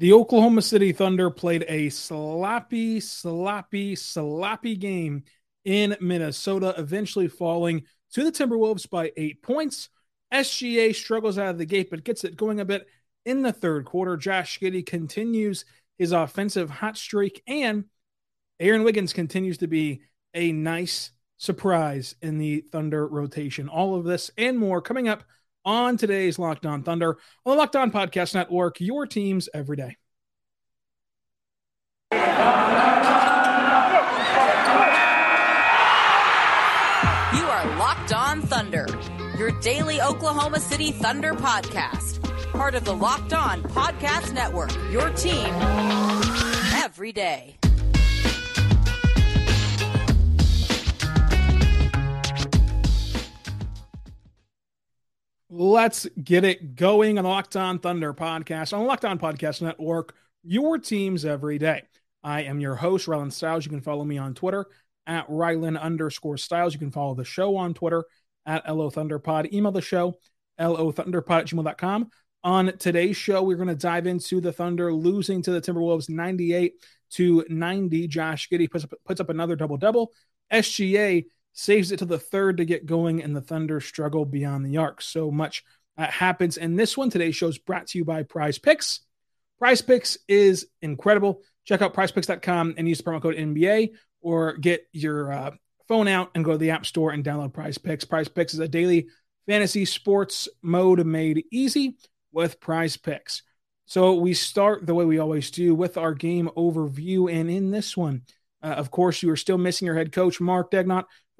The Oklahoma City Thunder played a sloppy, sloppy, sloppy game in Minnesota, eventually falling to the Timberwolves by eight points. SGA struggles out of the gate, but gets it going a bit in the third quarter. Josh Giddey continues his offensive hot streak, and Aaron Wiggins continues to be a nice surprise in the Thunder rotation. All of this and more coming up on today's Locked On Thunder on the Locked On Podcast Network, your teams every day. You are Locked On Thunder, your daily Oklahoma City Thunder podcast. Part of the Locked On Podcast Network, your team every day. Let's get it going on the Locked On Thunder podcast on the Locked On Podcast Network, your teams every day. I am your host, Rylan Stiles. You can follow me on Twitter at Rylan underscore Stiles. You can follow the show on Twitter at LO Thunderpod. Email the show, LOThunderpod at gmail.com. On today's show, we're going to dive into the Thunder losing to the Timberwolves 98 to 90. Josh Giddey puts up, puts up another double double. SGA saves it to the third to get going, and the Thunder struggle beyond the arc. So much uh, happens in this one. Today's show is brought to you by Prize Picks. Prize Picks is incredible. Check out prizepicks.com and use the promo code NBA or get your uh, phone out and go to the App Store and download Prize Picks. Prize Picks is a daily fantasy sports mode made easy with Prize Picks. So we start the way we always do with our game overview. And in this one, uh, of course, you are still missing your head coach, Mark who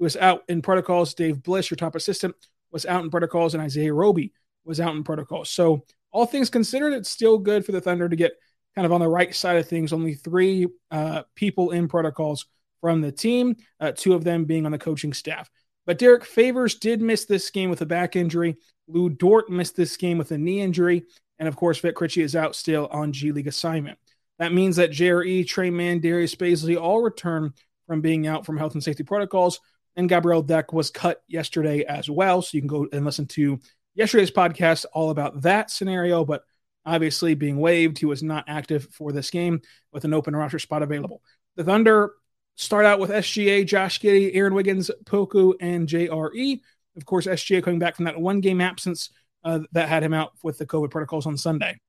was out in protocols. Dave Bliss, your top assistant, was out in protocols, and Isaiah Roby was out in protocols. So all things considered, it's still good for the Thunder to get kind of on the right side of things. Only three uh, people in protocols from the team, uh, two of them being on the coaching staff. But Derrick Favors did miss this game with a back injury. Lu Dort missed this game with a knee injury. And of course, Vit Krejci is out still on G League assignment. That means that JRE, Tre Mann, Darius Bazley all return from being out from health and safety protocols. And Gabriel Deck was cut yesterday as well. So you can go and listen to yesterday's podcast all about that scenario. But obviously, being waived, he was not active for this game with an open roster spot available. The Thunder Start out with SGA, Josh Giddey, Aaron Wiggins, Poku, and JRE. Of course, SGA coming back from that one game absence uh, that had him out with the COVID protocols on Sunday.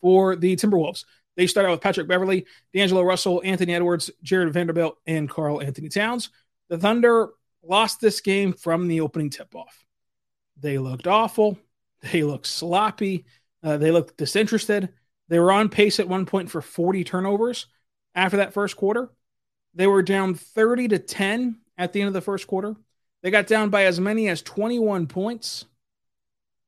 For the Timberwolves, they start out with Patrick Beverley, D'Angelo Russell, Anthony Edwards, Jarred Vanderbilt, and Karl-Anthony Towns. The Thunder lost this game from the opening tip off. They looked awful. They looked sloppy. Uh, they looked disinterested. They were on pace at one point for 40 turnovers after that first quarter. They were down 30 to 10 at the end of the first quarter. They got down by as many as 21 points,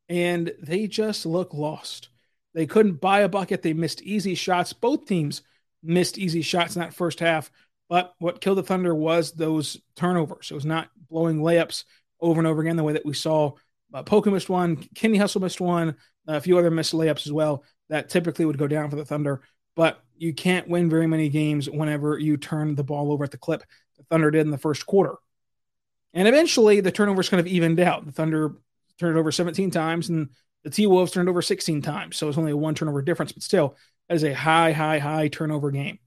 and they just look lost. They couldn't buy a bucket. They missed easy shots. Both teams missed easy shots in that first half. But what killed the Thunder was those turnovers. It was not blowing layups over and over again the way that we saw. Uh, missed one, Kenny Hustle missed one, a few other missed layups as well that typically would go down for the Thunder. But you can't win very many games whenever you turn the ball over at the clip the Thunder did in the first quarter. And eventually the turnovers kind of evened out. The Thunder turned over 17 times and the T Wolves turned over 16 times. So it's only a one turnover difference, but still, that is a high, high, high turnover game.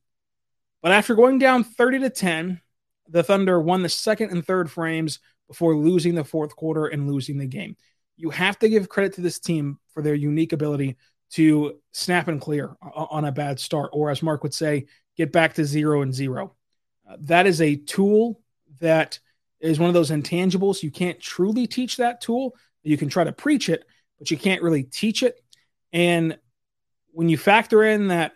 But after going down 30 to 10, the Thunder won the second and third frames before losing the fourth quarter and losing the game. You have to give credit to this team for their unique ability to snap and clear on a bad start, or as Mark would say, get back to zero and zero. Uh, that is a tool that is one of those intangibles. You can't truly teach that tool. You can try to preach it, but you can't really teach it. And when you factor in that,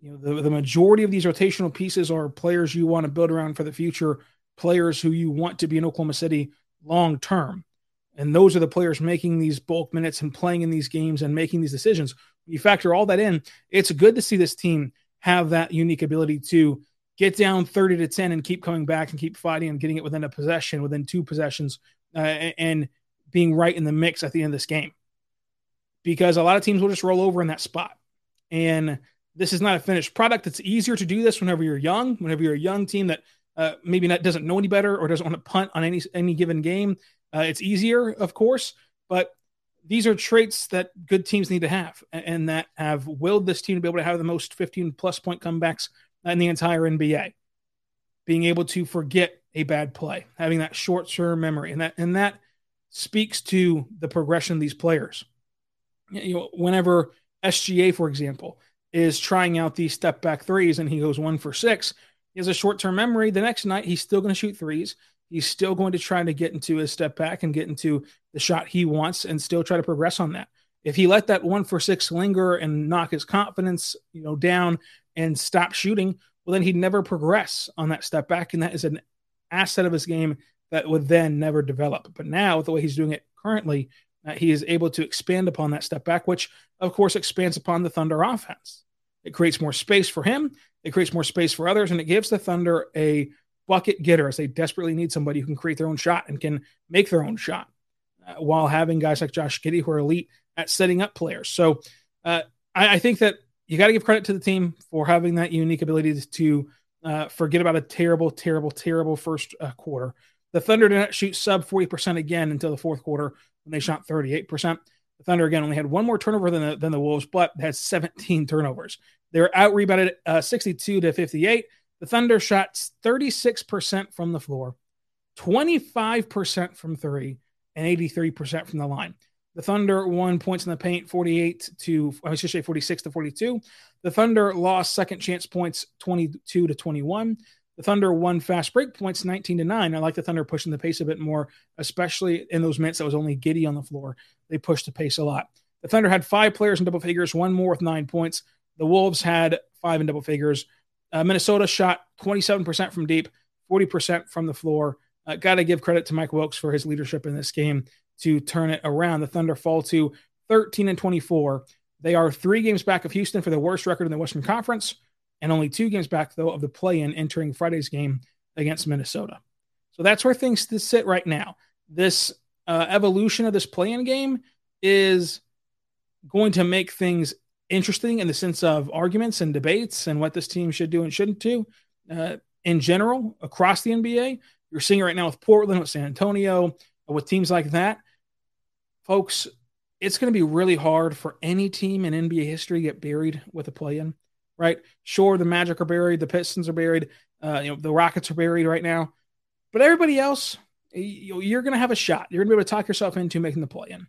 you know, the, the majority of these rotational pieces are players you want to build around for the future, players who you want to be in Oklahoma City long term and those are the players making these bulk minutes and playing in these games and making these decisions. you factor all that in, it's good to see this team have that unique ability to get down 30 to 10 and keep coming back and keep fighting and getting it within a possession, within two possessions, uh, and being right in the mix at the end of this game. Because a lot of teams will just roll over in that spot. And this is not a finished product. It's easier to do this whenever you're young, whenever you're a young team that uh, maybe not doesn't know any better or doesn't want to punt on any any given game. Uh, it's easier, of course, but these are traits that good teams need to have and that have willed this team to be able to have the most 15 plus point comebacks in the entire NBA. Being able to forget a bad play, having that short term memory, and that and that speaks to the progression of these players. You know, whenever SGA, for example, is trying out these step back threes and he goes one for six, he has a short term memory. The next night, he's still going to shoot threes. He's still going to try to get into his step back and get into the shot he wants and still try to progress on that. If he let that one for six linger and knock his confidence, you know, down and stop shooting, well, then he'd never progress on that step back. And that is an asset of his game that would then never develop. But now, with the way he's doing it currently, uh, he is able to expand upon that step back, which of course expands upon the Thunder offense. It creates more space for him, it creates more space for others, and it gives the Thunder a bucket getter as they desperately need somebody who can create their own shot and can make their own shot uh, while having guys like Josh Giddey who are elite at setting up players. So uh, I, I, think that you got to give credit to the team for having that unique ability to uh, forget about a terrible, terrible, terrible first uh, quarter. The Thunder did not shoot sub 40% again until the fourth quarter when they shot 38%. The Thunder again only had one more turnover than the, than the Wolves, but had 17 turnovers. They were out rebounded uh, 62 to 58. The Thunder shot 36% from the floor, 25% from three, and 83% from the line. The Thunder won points in the paint 48 to, I should say 46 to 42. The Thunder lost second chance points 22 to 21. The Thunder won fast break points 19 to 9. I like the Thunder pushing the pace a bit more, especially in those minutes that was only Giddey on the floor. They pushed the pace a lot. The Thunder had five players in double figures, one more with nine points. The Wolves had five in double figures. Uh, Minnesota shot 27% from deep, 40% from the floor. Uh, Got to give credit to Mike Wilks for his leadership in this game to turn it around. The Thunder fall to 13 and 24. They are three games back of Houston for the worst record in the Western Conference, and only two games back, though, of the play in entering Friday's game against Minnesota. So that's where things sit right now. This uh, evolution of this play in game is going to make things interesting in the sense of arguments and debates and what this team should do and shouldn't do uh, in general across the NBA. You're seeing right now with Portland, with San Antonio, with teams like that. Folks, it's going to be really hard for any team in NBA history to get buried with a play in, right? Sure, the Magic are buried, the Pistons are buried, uh, you know, the Rockets are buried right now, but everybody else, you're going to have a shot. You're going to be able to talk yourself into making the play in.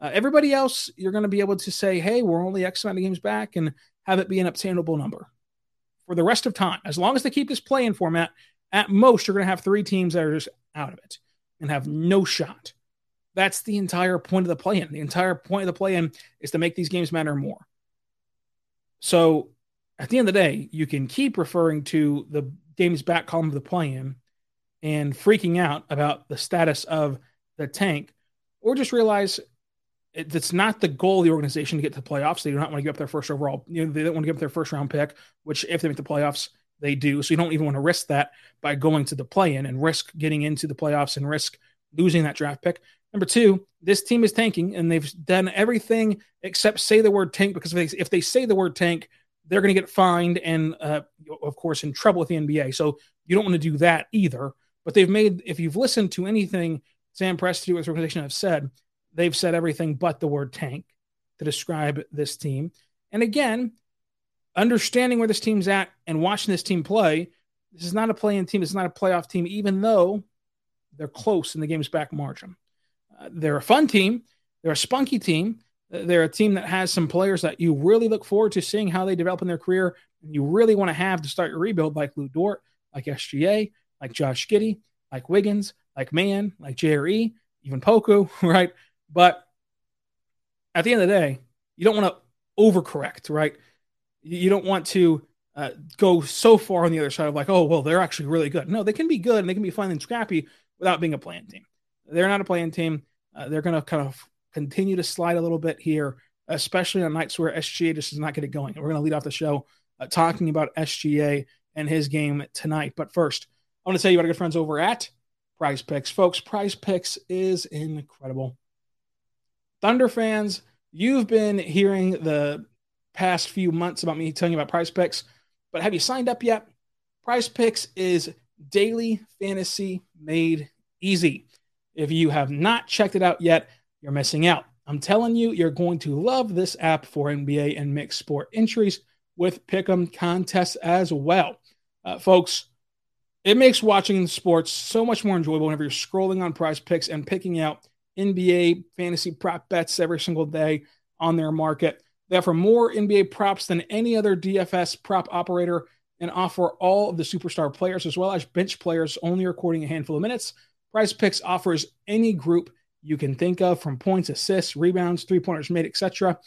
Uh, everybody else, you're going to be able to say, hey, we're only X amount of games back and have it be an obtainable number for the rest of time. As long as they keep this play-in format, at most, you're going to have three teams that are just out of it and have no shot. That's the entire point of the play-in. The entire point of the play-in is to make these games matter more. So at the end of the day, you can keep referring to the games back column of the play-in and freaking out about the status of the tank, or just realize it's not the goal of the organization to get to the playoffs. They do not want to give up their first overall. You know, they don't want to give up their first round pick, which if they make the playoffs, they do. So you don't even want to risk that by going to the play in and risk getting into the playoffs and risk losing that draft pick. Number two, this team is tanking and they've done everything except say the word tank because if they, if they say the word tank, they're going to get fined and, uh, of course, in trouble with the NBA. So you don't want to do that either. But they've made, if you've listened to anything Sam Presti or his organization have said, they've said everything but the word tank to describe this team. And again, understanding where this team's at and watching this team play, this is not a playing team. It's not a playoff team, even though they're close in the game's back margin. Uh, they're a fun team. They're a spunky team. They're a team that has some players that you really look forward to seeing how they develop in their career. And you really want to have to start your rebuild like Lu Dort, like SGA, like Josh Giddey, like Wiggins, like Mann, like JRE, even Poku, right? But at the end of the day, you don't want to overcorrect, right? You don't want to uh, go so far on the other side of like, oh, well, they're actually really good. No, they can be good and they can be fun and scrappy without being a playing team. They're not a playing team. Uh, they're going to kind of continue to slide a little bit here especially on nights where SGA just does not get it going. We're going to lead off the show uh, talking about SGA and his game tonight. But first, I want to tell you about our good friends over at Prize Picks. Folks, Prize Picks is incredible. Thunder fans, you've been hearing the past few months about me telling you about Prize Picks, but have you signed up yet? Prize Picks is daily fantasy made easy. If you have not checked it out yet, you're missing out. I'm telling you, you're going to love this app for NBA and mixed sport entries with pick'em contests as well. Uh, folks, it makes watching sports so much more enjoyable whenever you're scrolling on prize picks and picking out NBA fantasy prop bets every single day on their market. They offer more NBA props than any other DFS prop operator and offer all of the superstar players as well as bench players only recording a handful of minutes. Prize Picks offers any group you can think of from points, assists, rebounds, three pointers made, etc.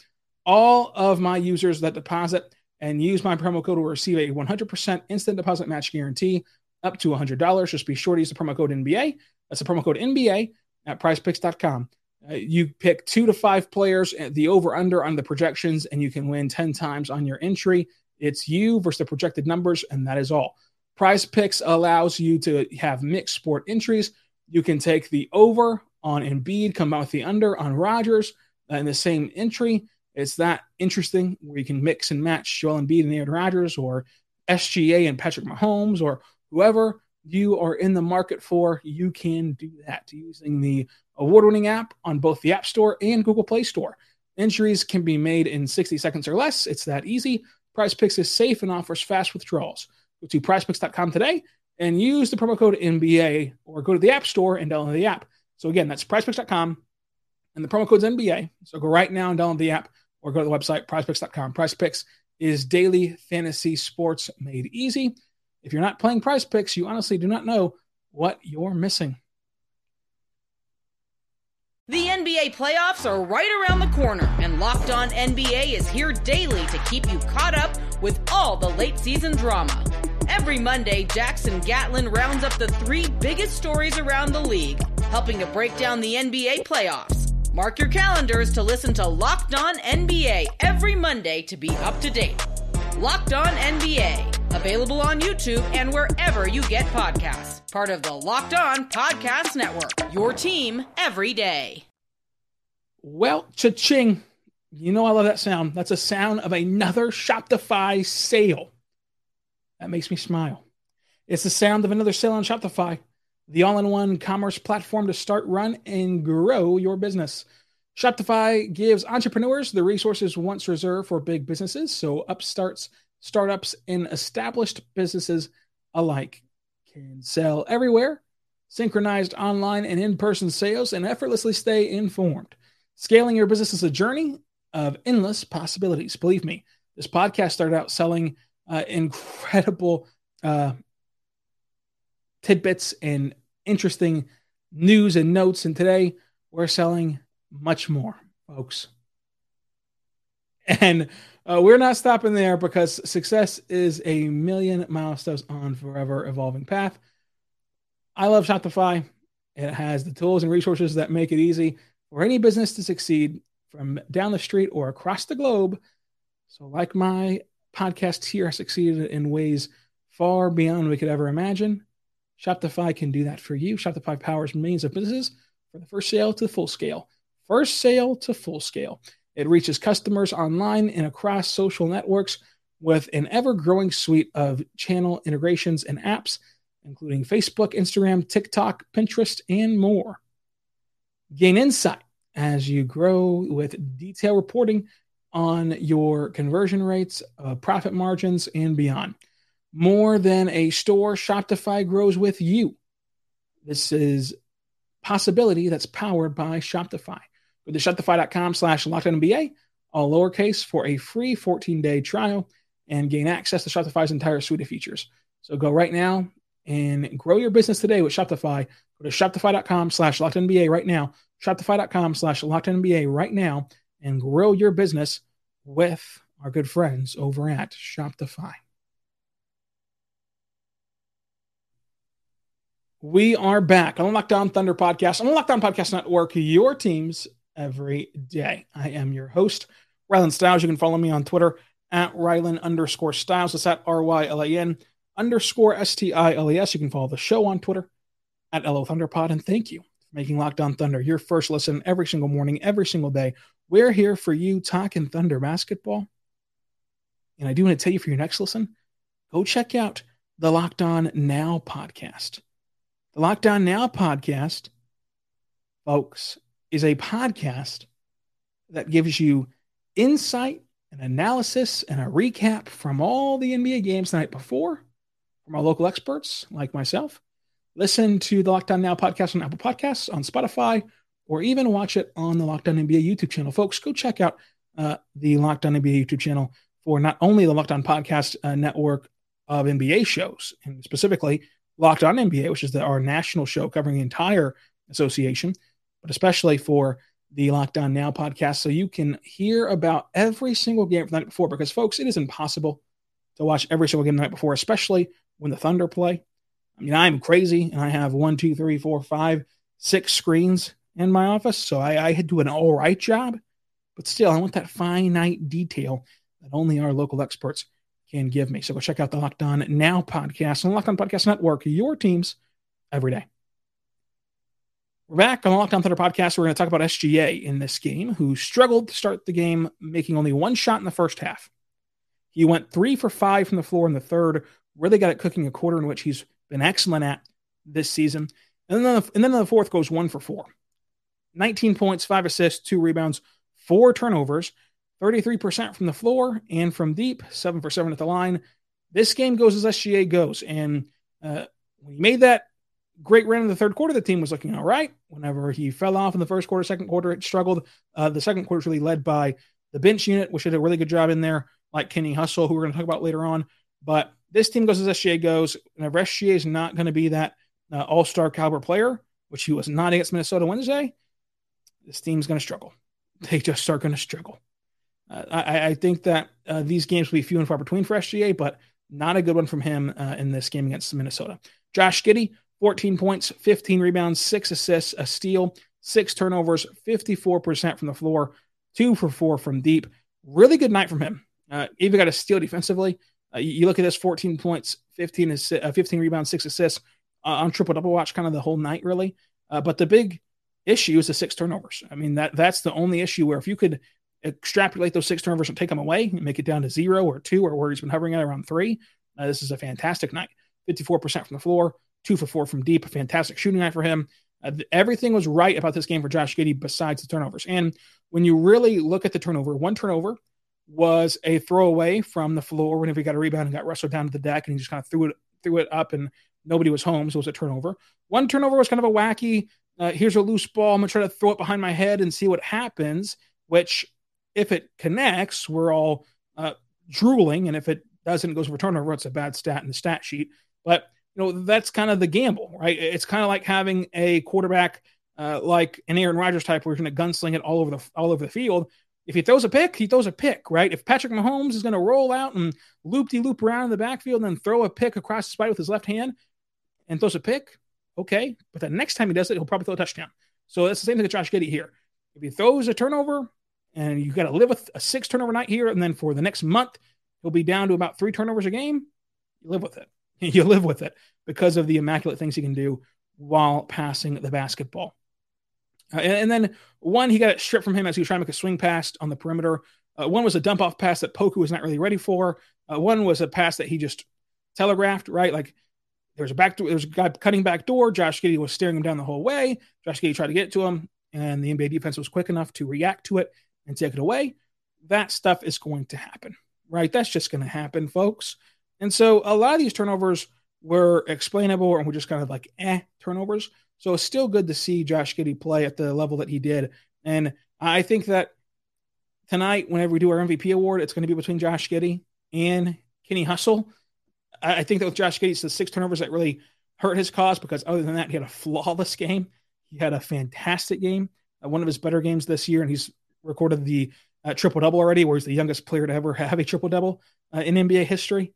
All of my users that deposit and use my promo code will receive a 100% instant deposit match guarantee up to $100. Just be sure to use the promo code NBA. That's the promo code NBA at prizepicks.com. Uh, you pick two to five players, uh, the over under on the projections, and you can win 10 times on your entry. It's you versus the projected numbers, and that is all. Prize Picks allows you to have mixed sport entries. You can take the over on Embiid, come out with the under on Rodgers uh, in the same entry. It's that interesting where you can mix and match Joel Embiid and Aaron Rodgers or SGA and Patrick Mahomes or whoever you are in the market for, you can do that using the award winning app on both the App Store and Google Play Store. Entries can be made in 60 seconds or less. It's that easy. Prize Picks is safe and offers fast withdrawals. Go to prizepicks.com today and use the promo code NBA or go to the App Store and download the app. So again, that's prizepicks.com and the promo code's NBA. So go right now and download the app or go to the website prizepicks.com. Prize Picks is daily fantasy sports made easy. If you're not playing prize picks, you honestly do not know what you're missing. The NBA playoffs are right around the corner, and Locked On NBA is here daily to keep you caught up with all the late season drama. Every Monday, Jackson Gatlin rounds up the three biggest stories around the league, helping to break down the NBA playoffs. Mark your calendars to listen to Locked On NBA every Monday to be up to date. Locked On NBA, available on YouTube and wherever you get podcasts. Part of the Locked On Podcast Network. Your team every day. Well, cha-ching. You know I love that sound. That's a sound of another Shopify sale. That makes me smile. It's the sound of another sale on Shopify, the all-in-one commerce platform to start, run, and grow your business. Shopify gives entrepreneurs the resources once reserved for big businesses, so upstarts, startups, and established businesses alike can sell everywhere, synchronized online and in person sales, and effortlessly stay informed. Scaling your business is a journey of endless possibilities. Believe me, this podcast started out selling uh, incredible uh, tidbits and interesting news and notes, and today we're selling much more, folks. And uh, we're not stopping there because success is a million milestones on forever evolving path. I love Shopify. It has the tools and resources that make it easy for any business to succeed from down the street or across the globe. So, like my podcast here I succeeded in ways far beyond we could ever imagine, Shopify can do that for you. Shopify powers millions of businesses from the first sale to the full scale first sale to full scale. It reaches customers online and across social networks with an ever growing suite of channel integrations and apps, including Facebook, Instagram, TikTok, Pinterest, and more. Gain insight as you grow with detailed reporting on your conversion rates, uh, profit margins, and beyond. More than a store, Shopify grows with you. This is possibility that's powered by Shopify. Go to shopify.com slash lockedonNBA, all lowercase, for a free 14-day trial and gain access to Shopify's entire suite of features. So go right now and grow your business today with Shopify. Go to shopify.com slash lockedonNBA right now, shopify.com slash lockedonNBA right now, and grow your business with our good friends over at Shopify. We are back on the Locked On Thunder podcast on the Locked On Podcast Network, your team's every day. I am your host, Rylan Stiles. You can follow me on Twitter at Rylan underscore Stiles. It's at R Y L A N underscore S T I L E S. You can follow the show on Twitter at LO Thunderpod. And thank you for making Locked On Thunder your first listen every single morning, every single day. We're here for you talking Thunder basketball. And I do want to tell you for your next listen, go check out the Locked On Now podcast. The Locked On Now podcast, folks, is a podcast that gives you insight and analysis and a recap from all the NBA games the night before from our local experts like myself. Listen to the Locked On Now podcast on Apple Podcasts, on Spotify, or even watch it on the Locked On NBA YouTube channel. Folks, go check out uh, the Locked On NBA YouTube channel for not only the Locked On Podcast uh, network of NBA shows, and specifically Locked On NBA, which is the, our national show covering the entire association, but especially for the Locked On Now podcast, so you can hear about every single game from the night before. Because, folks, it is impossible to watch every single game the night before, especially when the Thunder play. I mean, I'm crazy, and I have one, two, three, four, five, six screens in my office, so I, I do an all right job. But still, I want that finite detail that only our local experts can give me. So go check out the Locked On Now podcast and Locked On Podcast Network, your teams every day. We're back on the Locked On Thunder podcast. We're going to talk about SGA in this game, who struggled to start the game, making only one shot in the first half. He went three for five from the floor in the third, really got it cooking a quarter in which he's been excellent at this season. And then, the, and then the fourth goes one for four. 19 points, five assists, two rebounds, four turnovers, 33% from the floor and from deep, seven for seven at the line. This game goes as SGA goes. And uh, when he made that great run in the third quarter, the team was looking all right. Whenever he fell off in the first quarter, second quarter, it struggled. Uh, the second quarter was really led by the bench unit, which did a really good job in there, like Kenny Hustle, who we're going to talk about later on. But this team goes as SGA goes. Whenever SGA is not going to be that uh, all star caliber player, which he was not against Minnesota Wednesday, this team's going to struggle. They just are going to struggle. Uh, I, I, think that uh, these games will be few and far between for SGA, but not a good one from him uh, in this game against Minnesota. Josh Giddey, 14 points, 15 rebounds, six assists, a steal, six turnovers, 54% from the floor, two for four from deep. Really good night from him. Uh, even got a steal defensively. Uh, you, you, look at this 14 points, 15, assi- uh, 15 rebounds, six assists on triple double watch kind of the whole night, really. but the big issue is the six turnovers. I mean, that that's the only issue where if you could extrapolate those six turnovers and take them away and make it down to zero or two or where he's been hovering at around three, uh, this is a fantastic night. 54% from the floor, two for four from deep, a fantastic shooting night for him. Uh, everything was right about this game for Josh Giddey besides the turnovers. And when you really look at the turnover, one turnover was a throwaway from the floor whenever he got a rebound and got wrestled down to the deck and he just kind of threw it threw it up and nobody was home, so it was a turnover. One turnover was kind of a wacky uh, here's a loose ball. I'm going to try to throw it behind my head and see what happens, which, if it connects, we're all uh, drooling. And if it doesn't, it goes for turnover. It's a bad stat in the stat sheet. But, you know, that's kind of the gamble, right? It's kind of like having a quarterback uh, like an Aaron Rodgers type where he's going to gunsling it all over the all over the field. If he throws a pick, he throws a pick, right? If Patrick Mahomes is going to roll out and loop de loop around in the backfield and then throw a pick across the spike with his left hand and throws a pick, Okay. But the next time he does it, he'll probably throw a touchdown. So it's the same thing with Josh Giddey here. If he throws a turnover and you got to live with a six turnover night here, and then for the next month, he'll be down to about three turnovers a game, you live with it. you live with it because of the immaculate things he can do while passing the basketball. Uh, and, and, then one, he got it stripped from him as he was trying to make a swing pass on the perimeter. Uh, one was a dump off pass that Poku was not really ready for. Uh, one was a pass that he just telegraphed, right? Like there was a back door, there was a guy cutting back door. Josh Giddey was staring him down the whole way. Josh Giddey tried to get to him, and the NBA defense was quick enough to react to it and take it away. That stuff is going to happen, right? That's just going to happen, folks. And so a lot of these turnovers were explainable and were just kind of like eh turnovers. So it's still good to see Josh Giddey play at the level that he did. And I think that tonight, whenever we do our MVP award, it's going to be between Josh Giddey and Kenny Hustle. I think that with Josh Giddey, the six turnovers that really hurt his cause because other than that, he had a flawless game. He had a fantastic game, uh, one of his better games this year, and he's recorded the uh, triple double already, where he's the youngest player to ever have a triple double uh, in NBA history.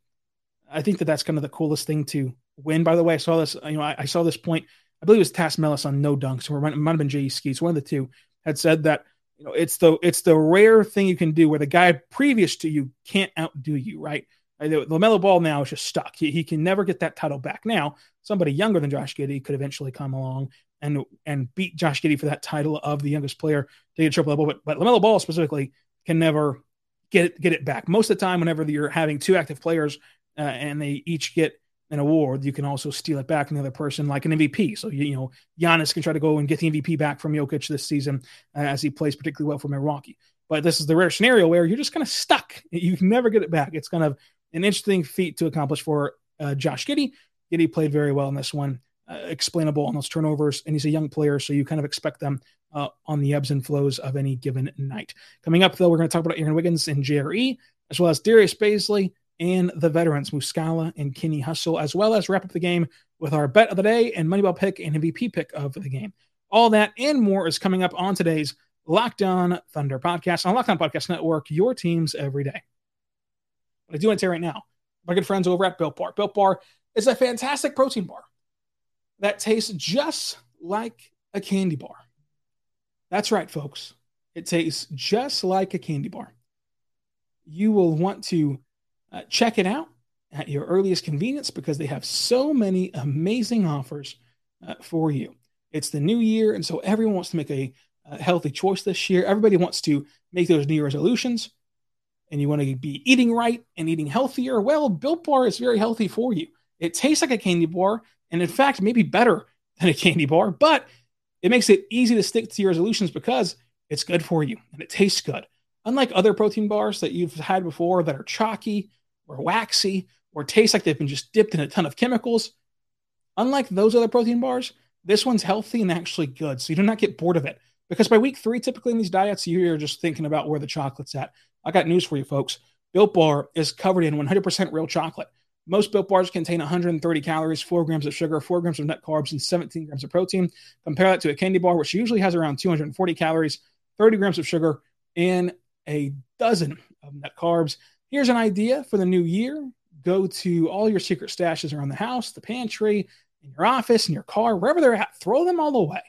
I think that that's kind of the coolest thing to win. By the way, I saw this. You know, I, I saw this point. I believe it was Tas Melas on No Dunks, or it might have been J.E. Skeets. One of the two had said that you know, it's the it's the rare thing you can do where the guy previous to you can't outdo you, right? LaMelo Ball now is just stuck. He, he can never get that title back. Now, somebody younger than Josh Giddey could eventually come along and and beat Josh Giddey for that title of the youngest player to get a triple double. But, but LaMelo Ball specifically can never get it, get it back. Most of the time, whenever you're having two active players uh, and they each get an award, you can also steal it back from the other person, like an MVP. So, you, you know, Giannis can try to go and get the MVP back from Jokic this season uh, as he plays particularly well for Milwaukee. But this is the rare scenario where you're just kind of stuck. You can never get it back. It's kind of an interesting feat to accomplish for uh, Josh Giddey. Giddey played very well in this one, uh, explainable on those turnovers, and he's a young player, so you kind of expect them uh, on the ebbs and flows of any given night. Coming up, though, we're going to talk about Aaron Wiggins and JRE, as well as Darius Bazley and the veterans Muscala and Kenny Hustle, as well as wrap up the game with our bet of the day and Moneyball pick and MVP pick of the game. All that and more is coming up on today's Locked On Thunder podcast on Locked On Podcast Network, your teams every day. But I do want to say right now, my good friends over at Built Bar. Built Bar is a fantastic protein bar that tastes just like a candy bar. That's right, folks. It tastes just like a candy bar. You will want to uh, check it out at your earliest convenience because they have so many amazing offers uh, for you. It's the new year, and so everyone wants to make a, a healthy choice this year. Everybody wants to make those New Year resolutions, and you want to be eating right and eating healthier. Well, Built Bar is very healthy for you. It tastes like a candy bar, and in fact, maybe better than a candy bar, but it makes it easy to stick to your resolutions because it's good for you and it tastes good. Unlike other protein bars that you've had before that are chalky or waxy or taste like they've been just dipped in a ton of chemicals, unlike those other protein bars, this one's healthy and actually good. So you do not get bored of it. Because by week three, typically in these diets, you're just thinking about where the chocolate's at. I got news for you, folks. Built Bar is covered in 100% real chocolate. Most built bars contain 130 calories, 4 grams of sugar, 4 grams of net carbs, and 17 grams of protein. Compare that to a candy bar, which usually has around 240 calories, 30 grams of sugar, and a dozen of net carbs. Here's an idea for the new year go to all your secret stashes around the house, the pantry, in your office, in your car, wherever they're at, throw them all away.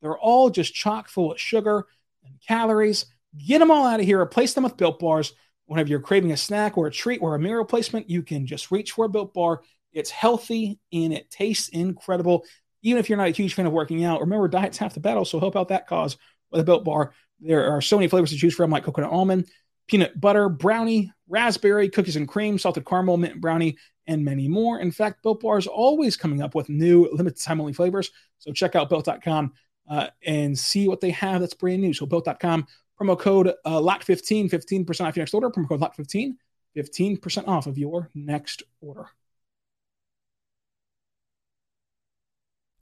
They're all just chock full of sugar and calories. Get them all out of here, replace them with built bars whenever you're craving a snack or a treat or a meal replacement, you can just reach for a built bar. It's healthy and it tastes incredible. Even if you're not a huge fan of working out, remember diet's half the battle, so help out that cause with a built bar. There are so many flavors to choose from, like coconut almond, peanut butter, brownie, raspberry, cookies and cream, salted caramel, mint brownie, and many more. In fact, Built Bar is always coming up with new limited time only flavors. So check out built.com uh, and see what they have that's brand new. So built.com Promo code uh, LOCKED15, 15% off your next order. Promo code LOCKED15, 15% off of your next order.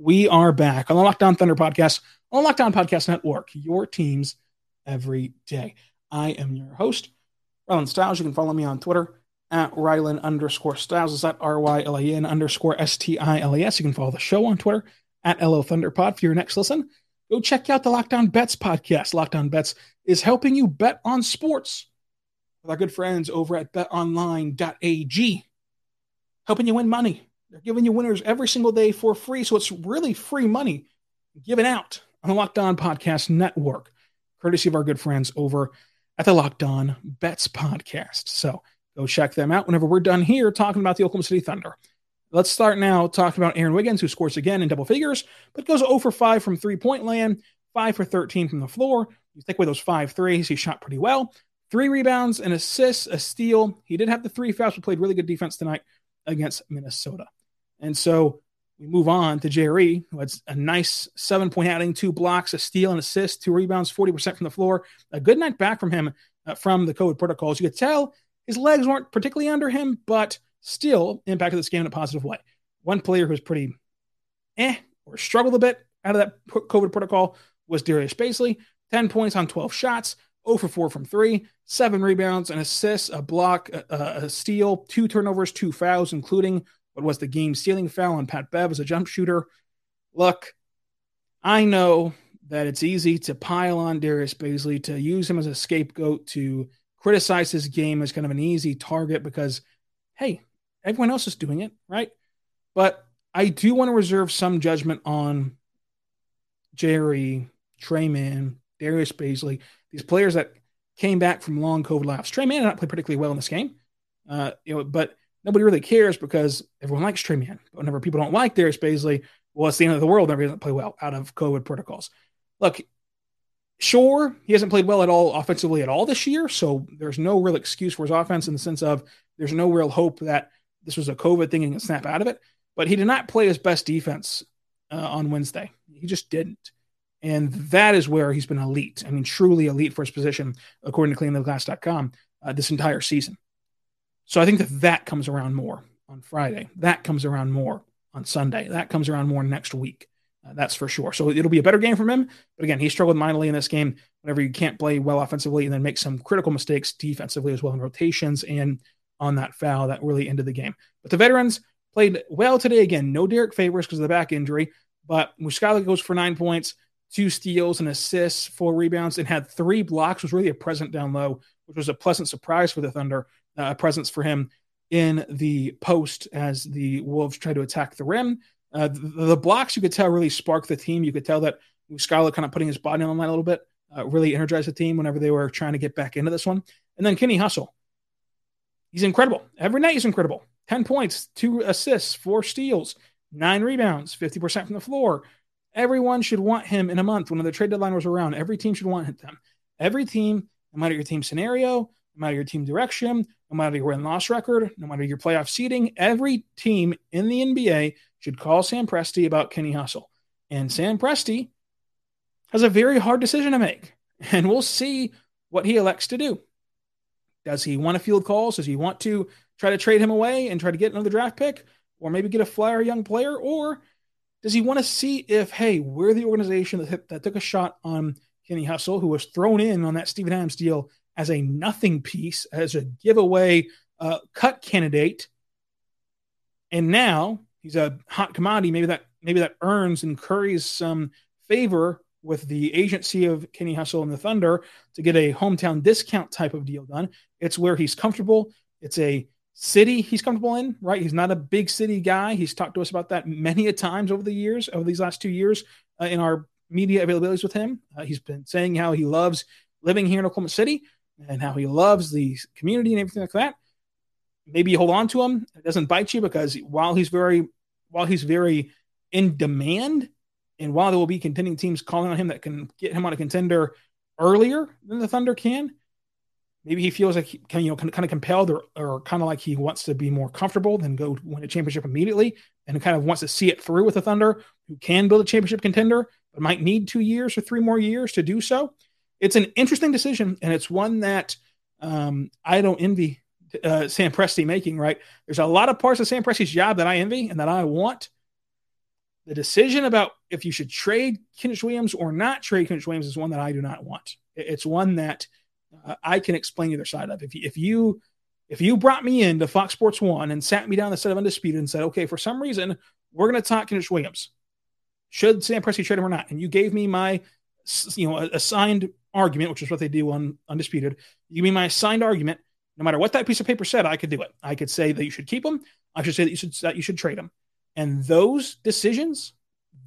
We are back on the Locked On Thunder podcast on Locked On Podcast Network, your teams every day. I am your host, Rylan Stiles. You can follow me on Twitter at Rylan underscore Stiles. Is that R Y L A N underscore S T I L E S. You can follow the show on Twitter at LO Thunderpod for your next listen. Go check out the Locked On Bets podcast. Locked On Bets is helping you bet on sports with our good friends over at betonline.ag, helping you win money they're giving you winners every single day for free. So it's really free money given out on the Locked On Podcast Network, courtesy of our good friends over at the Locked On Bets Podcast. So go check them out whenever we're done here talking about the Oklahoma City Thunder. Let's start now talking about Aaron Wiggins, who scores again in double figures, but goes 0 for 5 from three point land, 5 for 13 from the floor. You take away those five threes, he shot pretty well. Three rebounds, an assist, a steal. He did have the three fouls, but played really good defense tonight against Minnesota. And so we move on to Jerry, who had a nice seven point outing, two blocks, a steal, and assist, two rebounds, 40% from the floor. A good night back from him uh, from the COVID protocols. You could tell his legs weren't particularly under him, but still impacted this game in a positive way. One player who was pretty eh or struggled a bit out of that COVID protocol was Darius Bazley, 10 points on 12 shots, 0 for 4 from 3, 7 rebounds, an assist, a block, a, a steal, two turnovers, two fouls, including what was the game stealing foul on Pat Bev as a jump shooter. Look, I know that it's easy to pile on Darius Bazley, to use him as a scapegoat, to criticize his game as kind of an easy target because, hey, everyone else is doing it, right? But I do want to reserve some judgment on Jerry, Tre Mann, Darius Bazley, these players that came back from long COVID laps. Tre Mann did not play particularly well in this game, uh, you know, but nobody really cares because everyone likes Tre Mann. But whenever people don't like Darius Bazley, well, it's the end of the world. Never doesn't play well out of COVID protocols. Look, sure, he hasn't played well at all offensively at all this year, so there's no real excuse for his offense in the sense of there's no real hope that this was a COVID thing and can snap out of it. But he did not play his best defense uh, on Wednesday. He just didn't. And that is where he's been elite. I mean, truly elite for his position, according to cleantheglass.com, uh, this entire season. So I think that that comes around more on Friday. That comes around more on Sunday. That comes around more next week. Uh, that's for sure. So it'll be a better game from him. But again, he struggled mightily in this game whenever you can't play well offensively and then make some critical mistakes defensively as well in rotations and on that foul that really ended the game. But the veterans played well today again. No Derrick Favors because of the back injury, but Muscala goes for nine points, two steals and assists, four rebounds, and had three blocks. Was really a present down low, which was a pleasant surprise for the Thunder. Uh, presence for him in the post as the Wolves try to attack the rim. Uh, the, the, blocks you could tell really sparked the team. You could tell that Muscala kind of putting his body on the line a little bit uh, really energized the team whenever they were trying to get back into this one. And then Kenny Hustle, he's incredible. Every night he's incredible. 10 points, two assists, four steals, nine rebounds, 50% from the floor. Everyone should want him in a month when the trade deadline was around. Every team should want him. Every team, no matter your team scenario, no matter your team direction, no matter your win loss record, no matter your playoff seeding, every team in the NBA should call Sam Presti about Kenny Hustle. And Sam Presti has a very hard decision to make. And we'll see what he elects to do. Does he want to field calls? Does he want to try to trade him away and try to get another draft pick? Or maybe get a flyer young player? Or does he want to see if, hey, we're the organization that, that took a shot on Kenny Hustle, who was thrown in on that Steven Adams deal as a nothing piece, as a giveaway uh, cut candidate, and now he's a hot commodity. Maybe that maybe that earns and curries some favor with the agency of Kenny Hustle and the Thunder to get a hometown discount type of deal done. It's where he's comfortable. It's a city he's comfortable in, right? He's not a big city guy. He's talked to us about that many a times over the years, over these last two years uh, in our media availabilities with him. Uh, he's been saying how he loves living here in Oklahoma City and how he loves the community and everything like that. Maybe hold on to him. It doesn't bite you because while he's very, while he's very in demand, and while there will be contending teams calling on him that can get him on a contender earlier than the Thunder can, maybe he feels like he can, you know, kind of compelled or, or kind of like he wants to be more comfortable than go win a championship immediately and kind of wants to see it through with the Thunder, who can build a championship contender, but might need two years or three more years to do so. It's an interesting decision, and it's one that um, I don't envy uh, Sam Presti making. Right? There's a lot of parts of Sam Presti's job that I envy and that I want. The decision about if you should trade Kenrich Williams or not trade Kenrich Williams is one that I do not want. It's one that uh, I can explain either side of. If you, if you if you brought me into Fox Sports One and sat me down set of undisputed and said, okay, for some reason we're going to talk Kenrich Williams, should Sam Presti trade him or not, and you gave me my you know assigned argument, which is what they do on undisputed, you give me my assigned argument. No matter what that piece of paper said, I could do it. I could say that you should keep them. I should say that you should that you should trade them. And those decisions,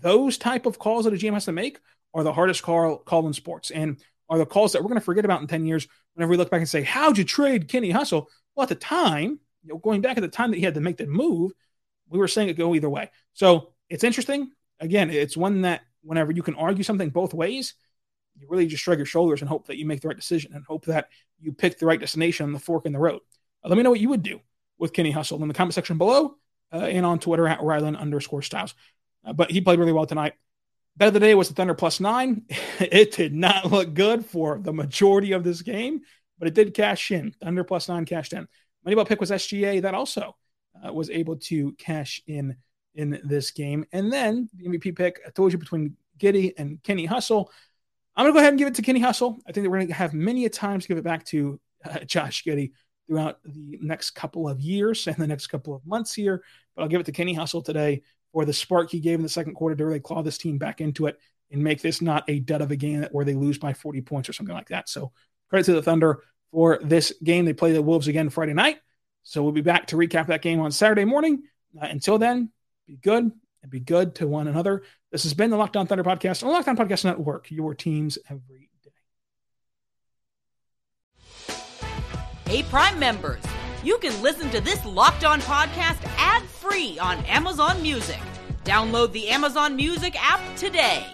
those type of calls that a GM has to make, are the hardest call call in sports. And are the calls that we're going to forget about in 10 years whenever we look back and say, How'd you trade Kenny Hustle? Well, at the time, you know, going back at the time that he had to make that move, we were saying it go either way. So it's interesting. Again, it's one that whenever you can argue something both ways, you really just shrug your shoulders and hope that you make the right decision and hope that you pick the right destination on the fork in the road. Uh, let me know what you would do with Kenny Hustle in the comment section below uh, and on Twitter at Rylan underscore Stiles. Uh, but he played really well tonight. Bet of the day was the Thunder plus nine. it did not look good for the majority of this game, but it did cash in. Thunder plus nine cashed in. Moneyball pick was SGA. That also uh, was able to cash in in this game. And then the MVP pick, I told you between Giddey and Kenny Hustle. I'm going to go ahead and give it to Kenny Hustle. I think that we're going to have many a times give it back to uh, Josh Giddey throughout the next couple of years and the next couple of months here. But I'll give it to Kenny Hustle today for the spark he gave in the second quarter to really claw this team back into it and make this not a dead of a game where they lose by 40 points or something like that. So credit to the Thunder for this game. They play the Wolves again Friday night. So we'll be back to recap that game on Saturday morning. Uh, until then, be good and be good to one another. This has been the Locked On Thunder podcast on Locked On Podcast Network, your teams every day. Hey, Prime members, you can listen to this Locked On podcast ad free on Amazon Music. Download the Amazon Music app today.